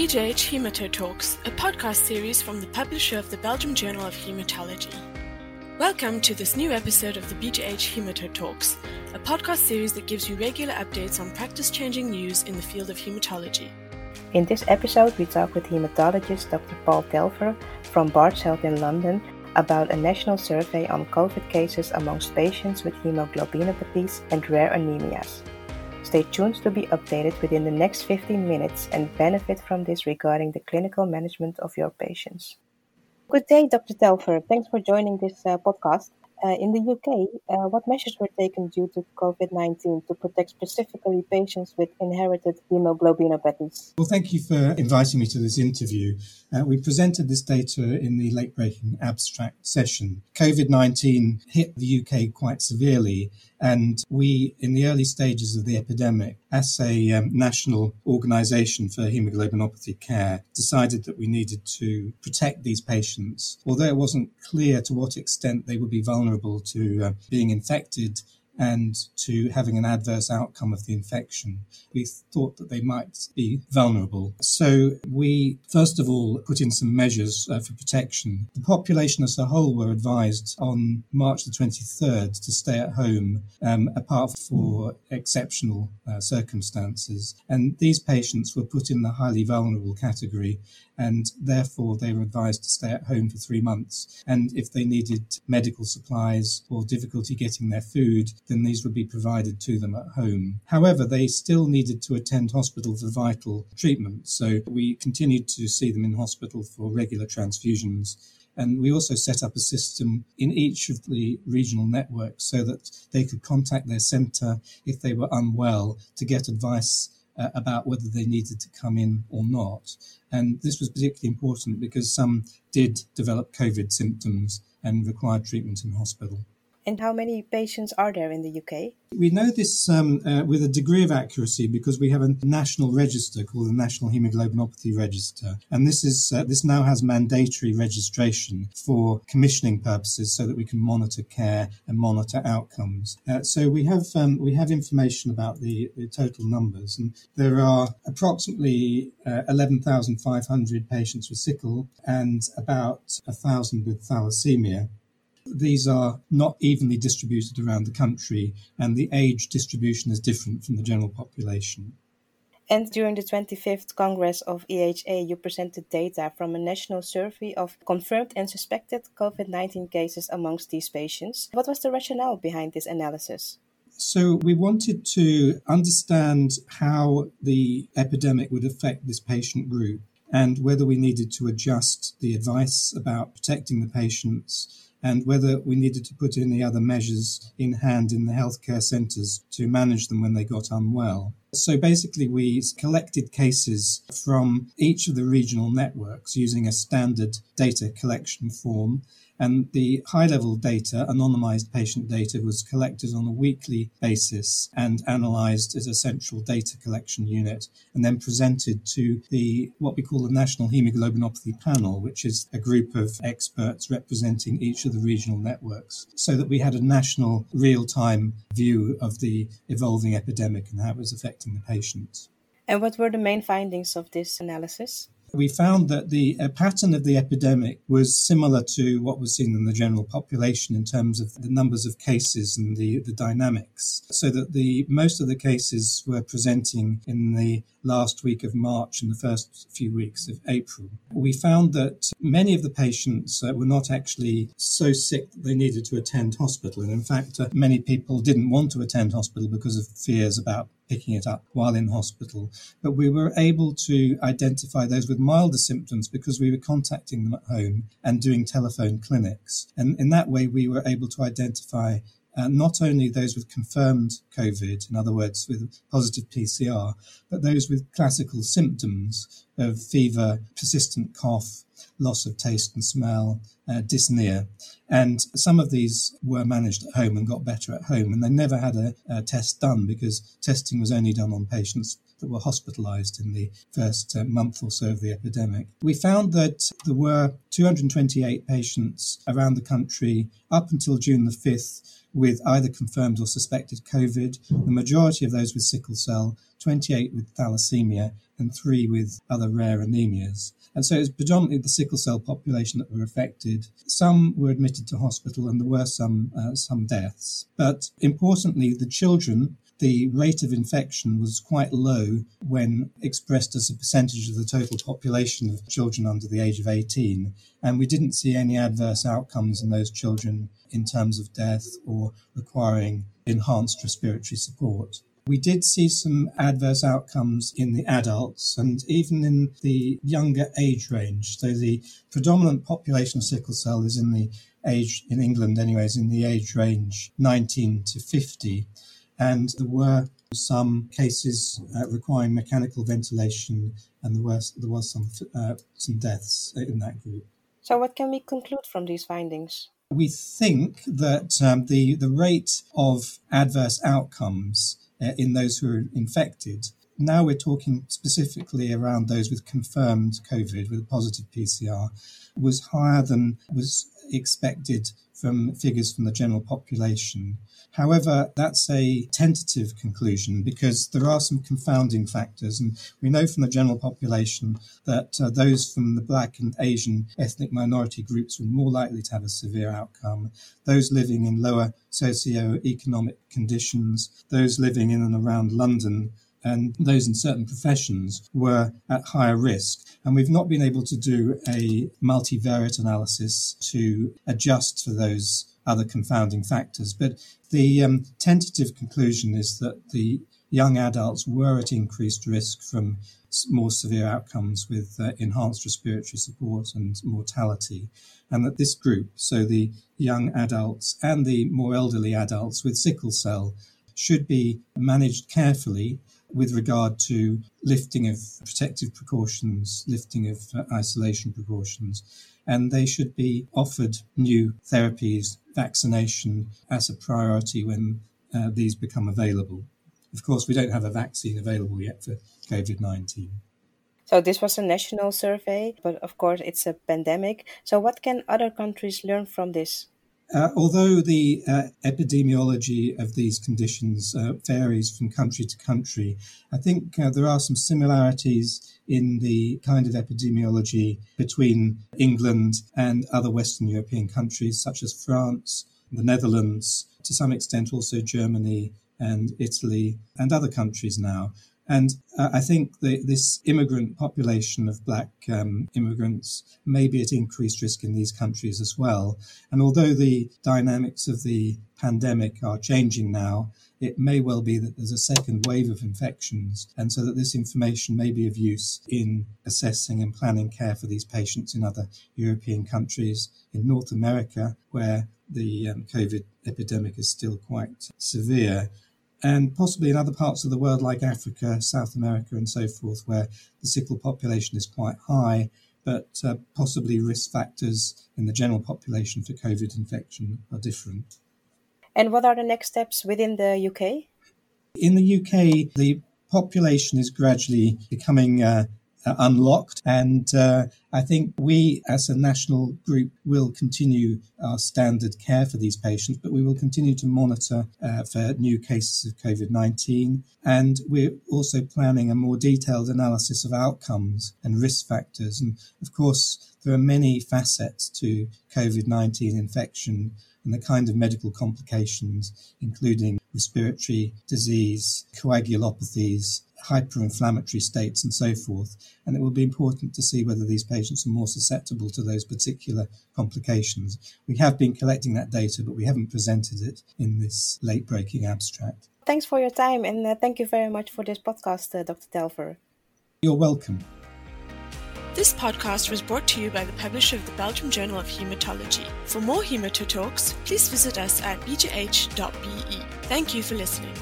BJH Hemato Talks, a podcast series from the publisher of the Belgium Journal of Hematology. Welcome to this new episode of the BJH Hemato Talks, a podcast series that gives you regular updates on practice changing news in the field of hematology. In this episode, we talk with hematologist Dr. Paul Telfer from Barts Health in London about a national survey on COVID cases amongst patients with hemoglobinopathies and rare anemias. Stay tuned to be updated within the next 15 minutes and benefit from this regarding the clinical management of your patients. Good day, Dr. Telfer. Thanks for joining this uh, podcast. Uh, in the UK, uh, what measures were taken due to COVID 19 to protect specifically patients with inherited hemoglobinopathies? Well, thank you for inviting me to this interview. Uh, we presented this data in the late breaking abstract session. COVID 19 hit the UK quite severely, and we, in the early stages of the epidemic, as a um, national organisation for hemoglobinopathy care, decided that we needed to protect these patients. Although it wasn't clear to what extent they would be vulnerable to uh, being infected, and to having an adverse outcome of the infection. We thought that they might be vulnerable. So we, first of all, put in some measures uh, for protection. The population as a whole were advised on March the 23rd to stay at home, um, apart for exceptional uh, circumstances. And these patients were put in the highly vulnerable category and therefore they were advised to stay at home for three months. And if they needed medical supplies or difficulty getting their food, then these would be provided to them at home. However, they still needed to attend hospital for vital treatment, so we continued to see them in hospital for regular transfusions. And we also set up a system in each of the regional networks so that they could contact their centre if they were unwell to get advice uh, about whether they needed to come in or not. And this was particularly important because some did develop COVID symptoms and required treatment in hospital. And how many patients are there in the UK? We know this um, uh, with a degree of accuracy because we have a national register called the National Hemoglobinopathy Register, and this is uh, this now has mandatory registration for commissioning purposes, so that we can monitor care and monitor outcomes. Uh, so we have um, we have information about the, the, total numbers, and there are approximately uh, 11,500 patients with sickle and about thousand with thalassemia. These are not evenly distributed around the country, and the age distribution is different from the general population. And during the 25th Congress of EHA, you presented data from a national survey of confirmed and suspected COVID 19 cases amongst these patients. What was the rationale behind this analysis? So, we wanted to understand how the epidemic would affect this patient group and whether we needed to adjust the advice about protecting the patients and whether we needed to put any other measures in hand in the healthcare centres to manage them when they got unwell. So basically, we collected cases from each of the regional networks using a standard data collection form and the high level data, anonymized patient data, was collected on a weekly basis and analyzed as a central data collection unit and then presented to the what we call the National Hemoglobinopathy Panel, which is a group of experts representing each of the regional networks, so that we had a national real time view of the evolving epidemic and how it was affecting the patients. And what were the main findings of this analysis? We found that the pattern of the epidemic was similar to what was seen in the general population in terms of the numbers of cases and the, the dynamics. So that the most of the cases were presenting in the last week of March and the first few weeks of April. We found that many of the patients uh, were not actually so sick that they needed to attend hospital. And in fact, uh, many people didn't want to attend hospital because of fears about picking it up while in hospital. But we were able to identify those with milder symptoms because we were contacting them at home and doing telephone clinics. And in that way, we were able to identify uh, not only those with confirmed COVID, in other words, with positive PCR, but those with classical symptoms of fever, persistent cough, loss of taste and smell, uh, dyspnea. And some of these were managed at home and got better at home, and they never had a, a test done because testing was only done on patients that were hospitalized in the first uh, month or so of the epidemic. We found that there were 228 patients around the country up until June the 5th with either confirmed or suspected COVID, the majority of those with sickle cell, 28 with thalassemia, and three with other rare anemias. And so it's predominantly the sickle cell population that were affected. Some were admitted to hospital and there were some, uh, some deaths. But importantly, the children the rate of infection was quite low when expressed as a percentage of the total population of children under the age of 18. And we didn't see any adverse outcomes in those children in terms of death or requiring enhanced respiratory support. We did see some adverse outcomes in the adults and even in the younger age range. So the predominant population of sickle cell is in the age, in England anyways, in the age range 19 to 50 and there were some cases uh, requiring mechanical ventilation, and there was there was some uh, some deaths in that group. So, what can we conclude from these findings? We think that um, the the rate of adverse outcomes uh, in those who are infected. Now we're talking specifically around those with confirmed COVID with a positive PCR, was higher than was expected from figures from the general population. However, that's a tentative conclusion because there are some confounding factors. And we know from the general population that uh, those from the black and Asian ethnic minority groups were more likely to have a severe outcome. Those living in lower socio-economic conditions, those living in and around London, and those in certain professions were at higher risk. And we've not been able to do a multivariate analysis to adjust for those other confounding factors. But the um, tentative conclusion is that the young adults were at increased risk from more severe outcomes with uh, enhanced respiratory support and mortality. And that this group, so the young adults and the more elderly adults with sickle cell, should be managed carefully with regard to lifting of protective precautions, lifting of uh, isolation precautions, and they should be offered new therapies, vaccination as a priority when uh, these become available. Of course, we don't have a vaccine available yet for COVID 19. So, this was a national survey, but of course, it's a pandemic. So, what can other countries learn from this? Uh, although the uh, epidemiology of these conditions uh, varies from country to country, I think uh, there are some similarities in the kind of epidemiology between England and other Western European countries, such as France, the Netherlands, to some extent also Germany and Italy, and other countries now. And uh, I think the, this immigrant population of black um, immigrants may be at increased risk in these countries as well. And although the dynamics of the pandemic are changing now, it may well be that there's a second wave of infections, and so that this information may be of use in assessing and planning care for these patients in other European countries, in North America, where the um, COVID epidemic is still quite severe and possibly in other parts of the world like Africa, South America, and so forth, where the sickle population is quite high, but uh, possibly risk factors in the general population for COVID infection are different. And what are the next steps within the UK? In the UK, the population is gradually becoming uh, unlocked. And uh, I think we, as a national group, will continue our standard care for these patients, but we will continue to monitor uh, for new cases of COVID 19. And we're also planning a more detailed analysis of outcomes and risk factors. And of course, there are many facets to COVID 19 infection and the kind of medical complications, including respiratory disease, coagulopathies, hyperinflammatory states and so forth. And it will be important to see whether these patients are more susceptible to those particular complications. We have been collecting that data, but we haven't presented it in this late breaking abstract. Thanks for your time and uh, thank you very much for this podcast, uh, Dr. Telfer. You're welcome. This podcast was brought to you by the publisher of the Belgium Journal of Haematology. For more Hemato Talks, please visit us at bjh.be. Thank you for listening.